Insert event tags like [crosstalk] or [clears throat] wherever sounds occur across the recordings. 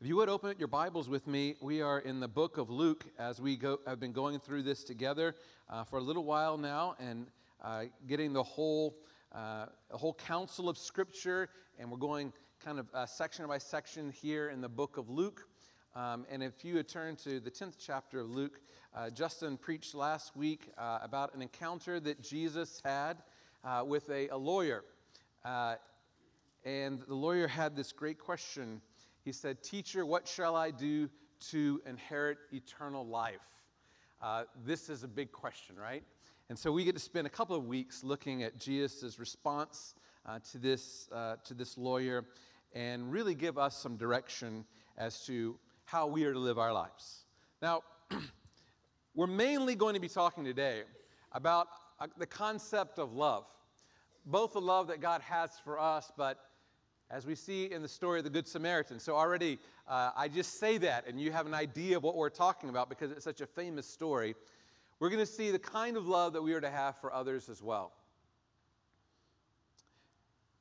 If you would open your Bibles with me, we are in the book of Luke as we go, have been going through this together uh, for a little while now and uh, getting the whole, uh, whole counsel of Scripture. And we're going kind of uh, section by section here in the book of Luke. Um, and if you would turn to the 10th chapter of Luke, uh, Justin preached last week uh, about an encounter that Jesus had with a, a lawyer. and the lawyer had this great question he said, Teacher, what shall I do to inherit eternal life? Uh, this is a big question, right? And so we get to spend a couple of weeks looking at Jesus' response uh, to, this, uh, to this lawyer and really give us some direction as to how we are to live our lives. Now, [clears throat] we're mainly going to be talking today about uh, the concept of love, both the love that God has for us, but as we see in the story of the Good Samaritan. So, already, uh, I just say that, and you have an idea of what we're talking about because it's such a famous story. We're going to see the kind of love that we are to have for others as well.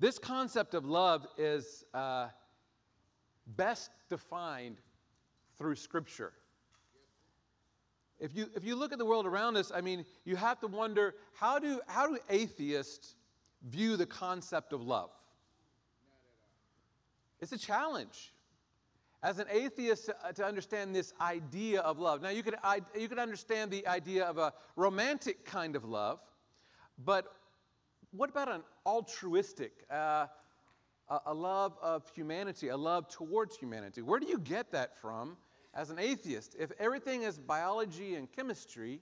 This concept of love is uh, best defined through Scripture. If you, if you look at the world around us, I mean, you have to wonder how do, how do atheists view the concept of love? It's a challenge. As an atheist, to, uh, to understand this idea of love. Now, you could, I, you could understand the idea of a romantic kind of love, but what about an altruistic, uh, a, a love of humanity, a love towards humanity? Where do you get that from as an atheist? If everything is biology and chemistry,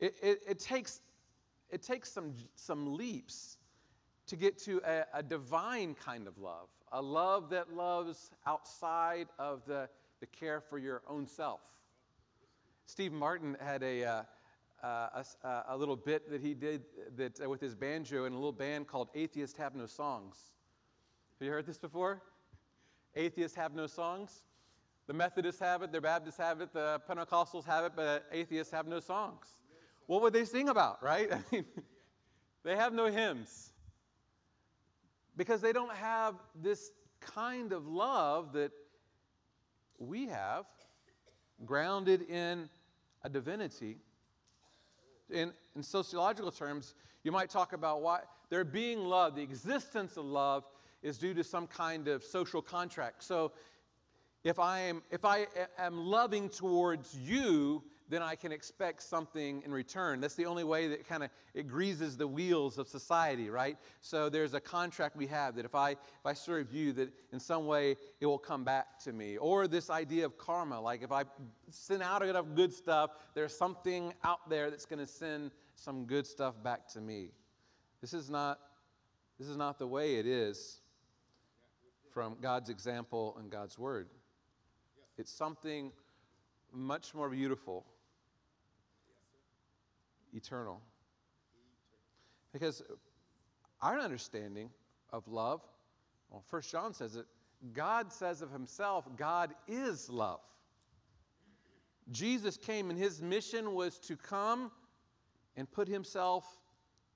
it, it, it takes, it takes some, some leaps to get to a, a divine kind of love a love that loves outside of the, the care for your own self. Steve Martin had a, uh, uh, a, a, little bit that he did that, uh, with his banjo in a little band called Atheists Have No Songs. Have you heard this before? Atheists Have No Songs? The Methodists have it, the Baptists have it, the Pentecostals have it, but atheists have no songs. What would they sing about, right? [laughs] I mean, they have no hymns because they don't have this kind of love that we have, grounded in a divinity. In, in sociological terms, you might talk about why there being love, the existence of love, is due to some kind of social contract. So if I am, if I am loving towards you, then I can expect something in return. That's the only way that kind of it greases the wheels of society, right? So there's a contract we have that if I if I serve you, that in some way it will come back to me. Or this idea of karma, like if I send out enough good stuff, there's something out there that's going to send some good stuff back to me. This is not this is not the way it is from God's example and God's word. It's something much more beautiful eternal. Because our understanding of love, well, First John says it, God says of himself, God is love. Jesus came and his mission was to come and put himself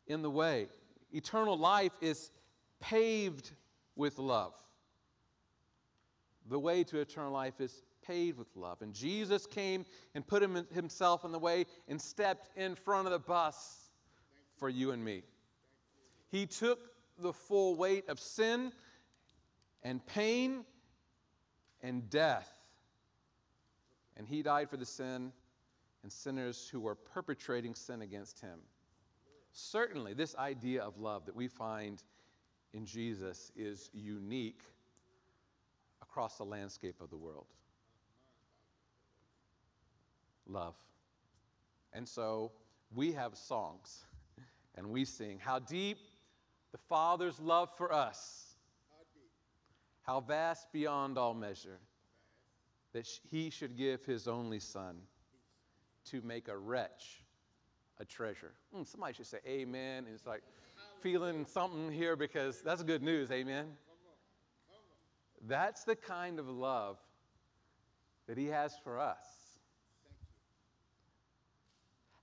in the way. Eternal life is paved with love. The way to eternal life is paved with love. And Jesus came and put him, himself in the way and stepped in front of the bus for you and me. He took the full weight of sin and pain and death. And he died for the sin and sinners who were perpetrating sin against him. Certainly, this idea of love that we find in Jesus is unique across the landscape of the world love. And so we have songs [laughs] and we sing, How deep the Father's love for us, how vast beyond all measure, that he should give his only Son to make a wretch a treasure. Mm, somebody should say amen. It's like feeling something here because that's good news, amen. That's the kind of love that he has for us.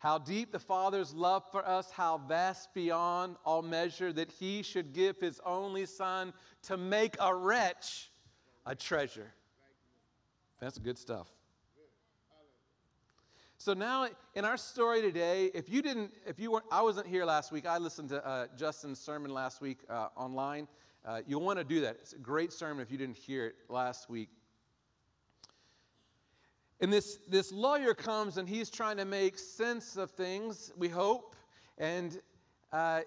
How deep the Father's love for us, how vast beyond all measure that He should give His only Son to make a wretch a treasure. That's good stuff. So now in our story today, if you didn't, if you weren't, I wasn't here last week. I listened to uh, Justin's sermon last week uh, online. Uh, you'll want to do that. It's a great sermon if you didn't hear it last week. And this, this lawyer comes and he's trying to make sense of things, we hope. And uh,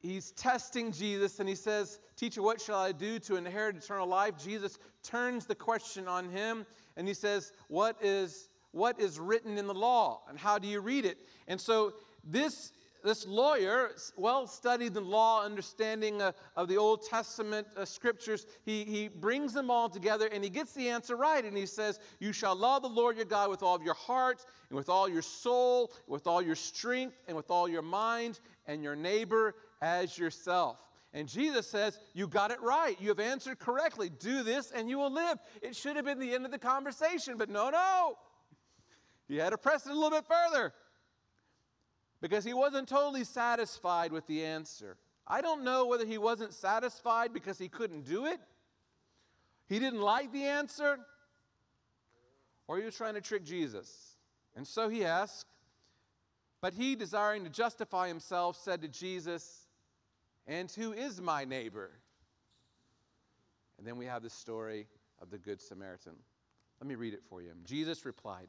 he's testing Jesus and he says, Teacher, what shall I do to inherit eternal life? Jesus turns the question on him and he says, What is what is written in the law and how do you read it? And so this this lawyer, well studied the law, understanding uh, of the Old Testament uh, scriptures, he, he brings them all together and he gets the answer right. And he says, You shall love the Lord your God with all of your heart, and with all your soul, with all your strength, and with all your mind, and your neighbor as yourself. And Jesus says, You got it right. You have answered correctly. Do this and you will live. It should have been the end of the conversation, but no, no. He had to press it a little bit further because he wasn't totally satisfied with the answer. I don't know whether he wasn't satisfied because he couldn't do it, he didn't like the answer, or he was trying to trick Jesus. And so he asked, but he, desiring to justify himself, said to Jesus, And who is my neighbor? And then we have the story of the Good Samaritan. Let me read it for you. Jesus replied,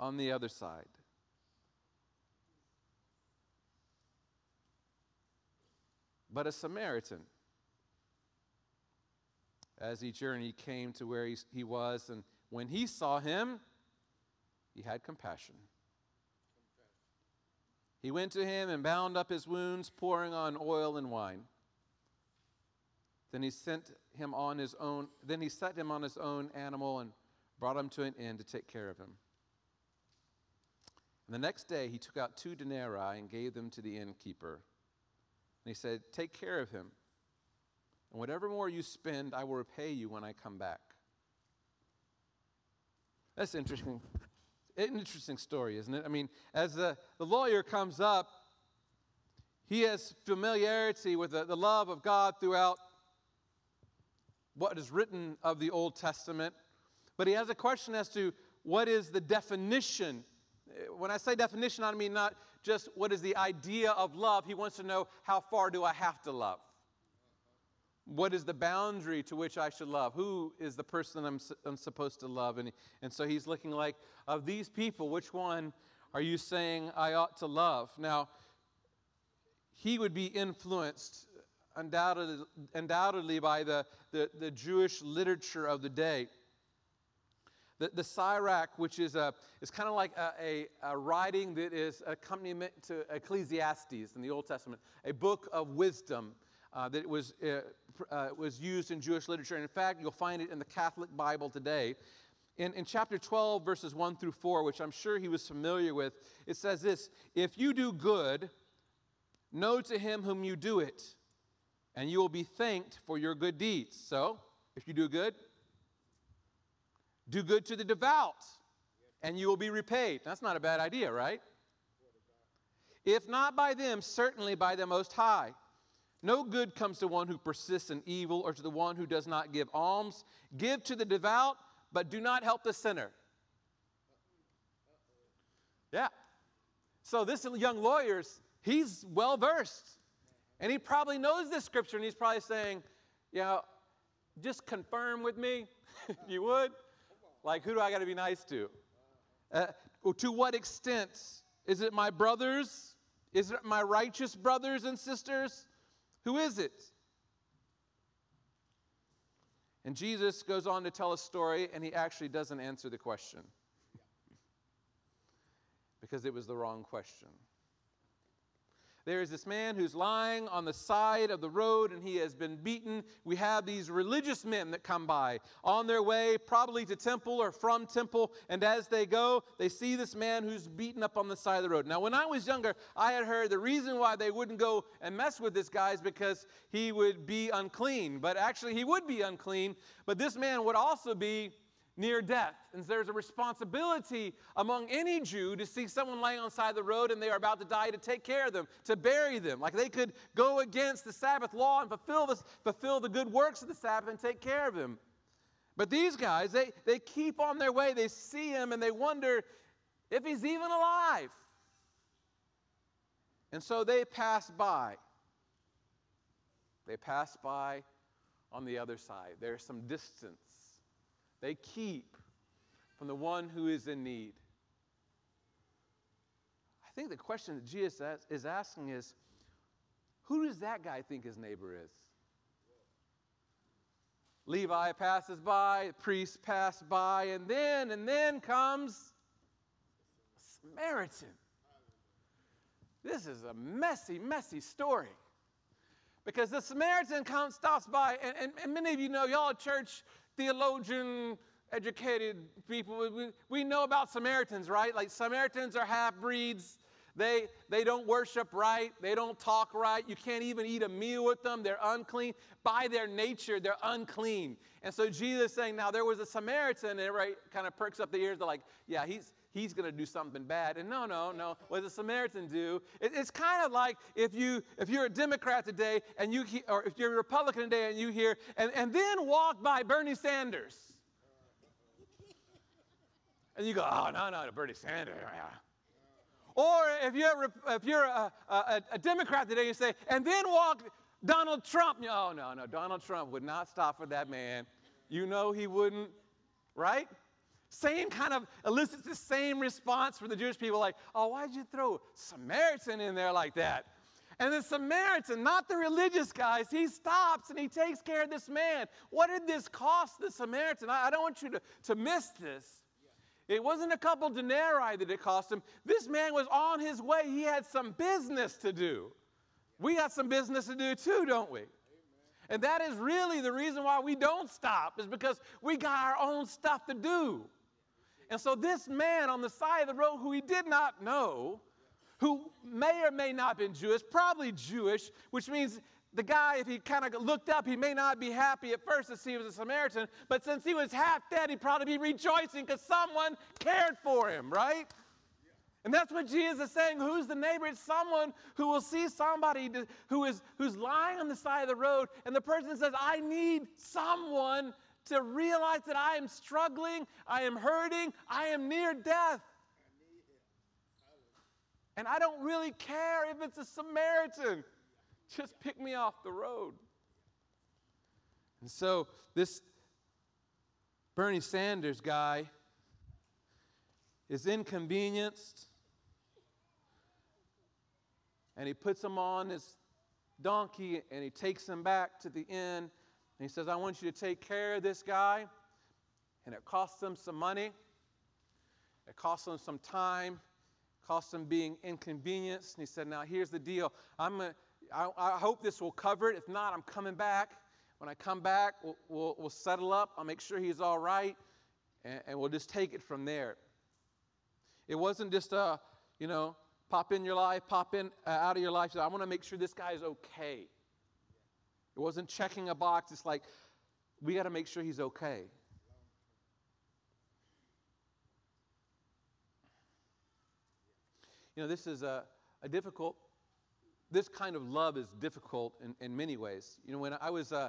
on the other side. But a Samaritan, as he journeyed, came to where he, was, and when he saw him, he had compassion. He went to him and bound up his wounds, pouring on oil and wine. Then he sent him on his own, then he set him on his own animal and brought him to an inn to take care of him. And the next day he took out two denarii and gave them to the innkeeper. And he said, Take care of him, and whatever more you spend, I will repay you when I come back. That's interesting. An interesting story, isn't it? I mean, as the, the lawyer comes up, he has familiarity with the, the love of God throughout what is written of the Old Testament, but he has a question as to what is the definition when I say definition, I mean not just what is the idea of love. He wants to know how far do I have to love? What is the boundary to which I should love? Who is the person I'm, I'm supposed to love? And, and so he's looking like, of these people, which one are you saying I ought to love? Now, he would be influenced undoubtedly, undoubtedly by the, the, the Jewish literature of the day. The, the Sirach, which is, a, is kind of like a, a, a writing that is accompaniment to Ecclesiastes in the Old Testament, a book of wisdom uh, that was, uh, uh, was used in Jewish literature. And in fact, you'll find it in the Catholic Bible today. In, in chapter 12, verses 1 through 4, which I'm sure he was familiar with, it says this If you do good, know to him whom you do it, and you will be thanked for your good deeds. So, if you do good, do good to the devout, and you will be repaid. That's not a bad idea, right? If not by them, certainly by the Most High. No good comes to one who persists in evil or to the one who does not give alms. Give to the devout, but do not help the sinner. Yeah. So this young lawyer's, he's well versed. And he probably knows this scripture, and he's probably saying, know, just confirm with me, if [laughs] you would. Like, who do I got to be nice to? Uh, to what extent? Is it my brothers? Is it my righteous brothers and sisters? Who is it? And Jesus goes on to tell a story, and he actually doesn't answer the question [laughs] because it was the wrong question. There is this man who's lying on the side of the road and he has been beaten. We have these religious men that come by on their way, probably to temple or from temple. And as they go, they see this man who's beaten up on the side of the road. Now, when I was younger, I had heard the reason why they wouldn't go and mess with this guy is because he would be unclean. But actually, he would be unclean. But this man would also be near death. And there's a responsibility among any Jew to see someone laying on the side of the road and they are about to die to take care of them, to bury them. Like they could go against the Sabbath law and fulfill, fulfill the good works of the Sabbath and take care of him. But these guys, they, they keep on their way. They see him and they wonder if he's even alive. And so they pass by. They pass by on the other side. There's some distance they keep from the one who is in need. I think the question that Jesus is asking is who does that guy think his neighbor is? Levi passes by, priests pass by, and then, and then comes Samaritan. This is a messy, messy story. Because the Samaritan comes, stops by, and, and, and many of you know, y'all at church, theologian, educated people, we, we know about Samaritans, right? Like Samaritans are half breeds. They, they don't worship right. They don't talk right. You can't even eat a meal with them. They're unclean. By their nature, they're unclean. And so Jesus is saying, now there was a Samaritan, and everybody kind of perks up the ears. They're like, yeah, he's, he's going to do something bad. And no, no, no. What does a Samaritan do? It, it's kind of like if, you, if you're a Democrat today, and you or if you're a Republican today, and you hear, and, and then walk by Bernie Sanders. [laughs] And you go, oh, no, no, Bernie Sanders. Or if you're, if you're a, a, a Democrat today, you say, and then walk Donald Trump. Oh, no, no, Donald Trump would not stop for that man. You know he wouldn't, right? Same kind of elicits the same response from the Jewish people like, oh, why'd you throw Samaritan in there like that? And the Samaritan, not the religious guys, he stops and he takes care of this man. What did this cost the Samaritan? I, I don't want you to, to miss this. It wasn't a couple denarii that it cost him. This man was on his way. He had some business to do. We got some business to do too, don't we? And that is really the reason why we don't stop, is because we got our own stuff to do. And so this man on the side of the road who he did not know, who may or may not have been Jewish, probably Jewish, which means the guy, if he kind of looked up, he may not be happy at first to see he was a Samaritan, but since he was half dead, he'd probably be rejoicing because someone cared for him, right? And that's what Jesus is saying. Who's the neighbor? It's someone who will see somebody who is who's lying on the side of the road, and the person says, I need someone to realize that I am struggling, I am hurting, I am near death. And I don't really care if it's a Samaritan. Just pick me off the road. And so this Bernie Sanders guy is inconvenienced and he puts him on his donkey and he takes him back to the inn he says, I want you to take care of this guy. And it costs him some money, it costs him some time, it costs him being inconvenienced. And he said, Now here's the deal. I'm gonna, I, I hope this will cover it. If not, I'm coming back. When I come back, we'll, we'll, we'll settle up. I'll make sure he's all right, and, and we'll just take it from there. It wasn't just a, you know, pop in your life, pop in uh, out of your life. I want to make sure this guy is okay. It wasn't checking a box. It's like, we got to make sure he's okay. You know, this is a, a difficult, this kind of love is difficult in, in many ways. You know, when I was, uh,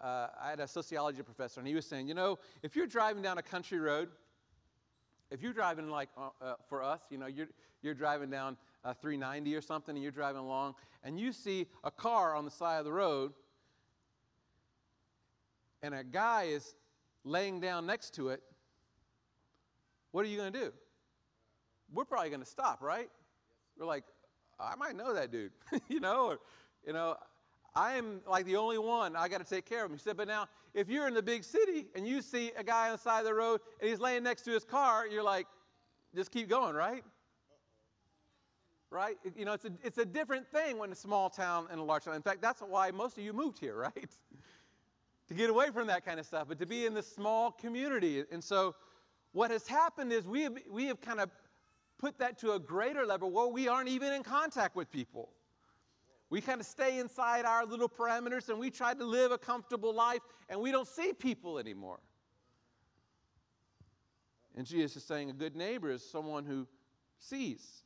uh, I had a sociology professor, and he was saying, you know, if you're driving down a country road, if you're driving like uh, uh for us, you know, you're, you're driving down uh, 390 or something, and you're driving along, and you see a car on the side of the road, and a guy is laying down next to it, what are you going to do? We're probably going to stop, right? We're like, I might know that dude, [laughs] you know, or, you know, I am like the only one. I got to take care of him. He said, but now, if you're in the big city and you see a guy on the side of the road and he's laying next to his car, you're like, just keep going, right? right? You know, it's a, it's a different thing when a small town and a large town. In fact, that's why most of you moved here, [laughs] right? To get away from that kind of stuff, but to be in this small community. And so what has happened is we have, we have kind of put that to a greater level where we aren't even in contact with people. We kind of stay inside our little parameters and we try to live a comfortable life and we don't see people anymore. And Jesus is saying a good neighbor is someone who sees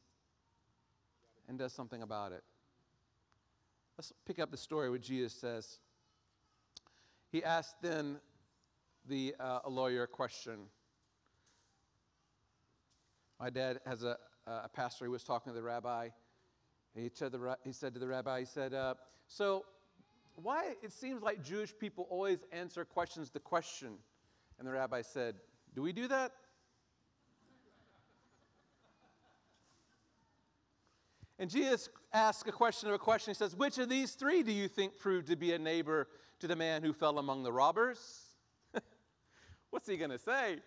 and does something about it. Let's pick up the story where Jesus says, He asked then the uh, a lawyer a question. My dad has a, a pastor, he was talking to the rabbi. He, said, the, he said to the rabbi, he said, uh, So, why it seems like Jewish people always answer questions the question? And the rabbi said, Do we do that? And Jesus asks a question of a question. He says, Which of these three do you think proved to be a neighbor to the man who fell among the robbers? [laughs] What's he going to say?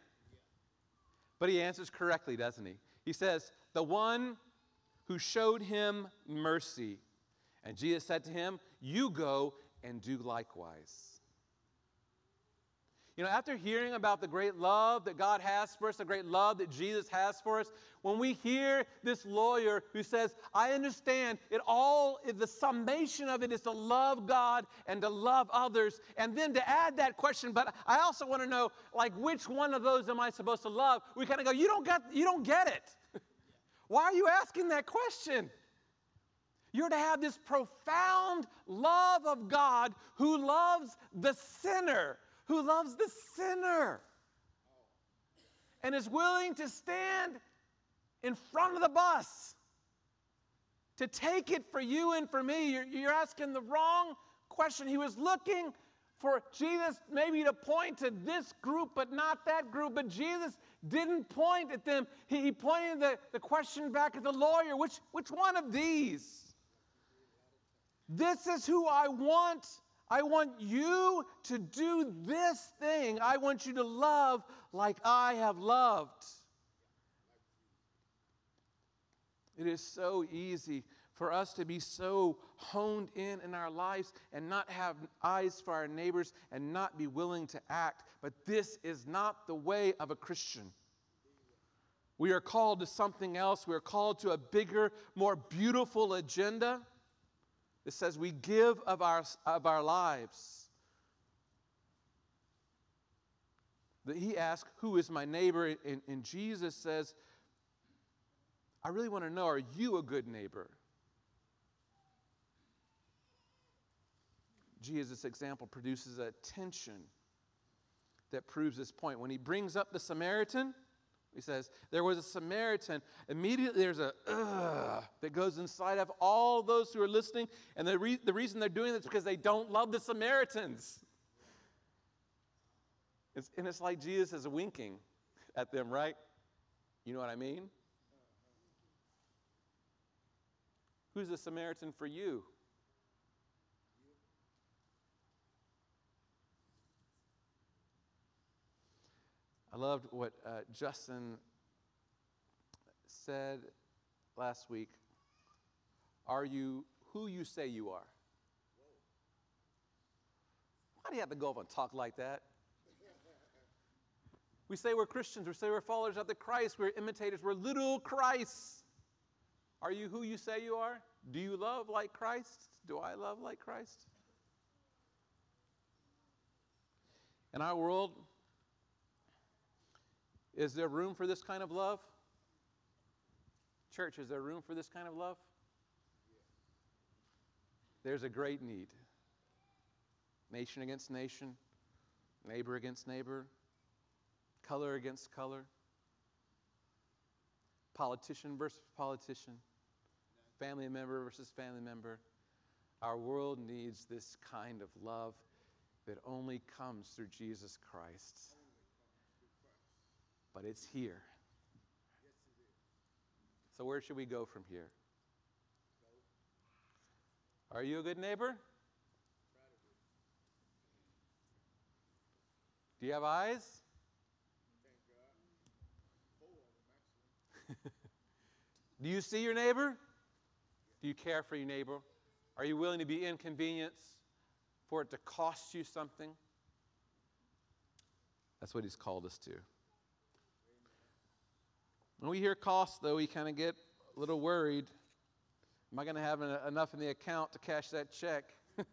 But he answers correctly, doesn't he? He says, The one who showed him mercy. And Jesus said to him, You go and do likewise. You know, after hearing about the great love that God has for us, the great love that Jesus has for us, when we hear this lawyer who says, I understand it all, the summation of it is to love God and to love others, and then to add that question, but I also want to know, like, which one of those am I supposed to love? We kind of go, you don't get, you don't get it. [laughs] Why are you asking that question? You're to have this profound love of God who loves the sinner who loves the sinner and is willing to stand in front of the bus to take it for you and for me. You're, you're, asking the wrong question. He was looking for Jesus maybe to point to this group, but not that group. But Jesus didn't point at them. He, he pointed the, the question back at the lawyer which, which one of these? This is who I want I want you to do this thing. I want you to love like I have loved. It is so easy for us to be so honed in in our lives and not have eyes for our neighbors and not be willing to act. But this is not the way of a Christian. We are called to something else. We are called to a bigger, more beautiful agenda. It says we give of our, of our lives. That he asks, Who is my neighbor? And, and Jesus says, I really want to know, are you a good neighbor? Jesus' example produces a tension that proves this point. When he brings up the Samaritan, he says, There was a Samaritan. Immediately there's a ugh that goes inside of all those who are listening. And the, re- the reason they're doing this is because they don't love the Samaritans. It's, and it's like Jesus is winking at them, right? You know what I mean? Who's the Samaritan for you? I loved what uh, Justin said last week. Are you who you say you are? Why do you have to go up and talk like that? We say we're Christians, we say we're followers of the Christ, we're imitators, we're little Christ. Are you who you say you are? Do you love like Christ? Do I love like Christ? In our world, is there room for this kind of love? Church, is there room for this kind of love? There's a great need. Nation against nation, neighbor against neighbor, color against color, politician versus politician, family member versus family member. Our world needs this kind of love that only comes through Jesus Christ but it's here. So, where should we go from here? Are you a good neighbor? Do you have eyes? [laughs] Do you see your neighbor? Do you care for your neighbor? Are you willing to be inconvenienced for it to cost you something? That's what he's called us to. When we hear cost, though, we kind of get a little worried. Am I going to have enough in the account to cash that check? [laughs]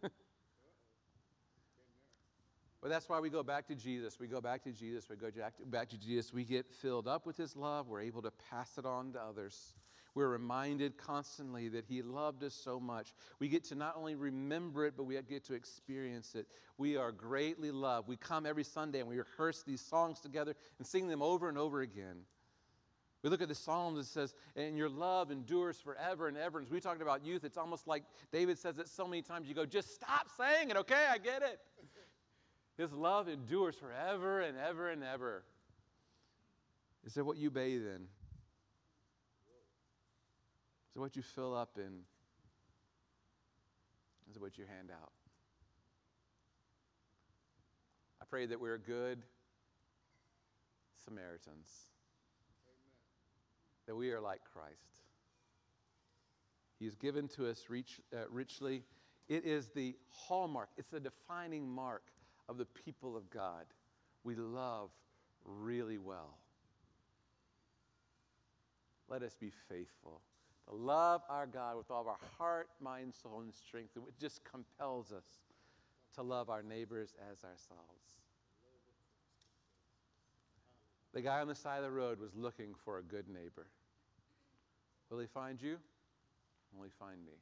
But that's why we go back to Jesus. We go back to Jesus. We go back to Jesus. We get filled up with His love. We're able to pass it on to others. We're reminded constantly that He loved us so much. We get to not only remember it, but we get to experience it. We are greatly loved. We come every Sunday and we rehearse these songs together and sing them over and over again. We look at the Psalms, it says, and your love endures forever and ever. And as we talked about youth, it's almost like David says it so many times. You go, just stop saying it, okay? I get it. His love endures forever and ever and ever. Is it what you bathe in? Is it what you fill up in? Is it what you hand out? I pray that we're good Samaritans. That we are like Christ. He has given to us uh, richly. It is the hallmark, it's the defining mark of the people of God. We love really well. Let us be faithful to love our God with all of our heart, mind, soul, and strength. It just compels us to love our neighbors as ourselves. The guy on the side of the road was looking for a good neighbor. Will he find you? Will he find me?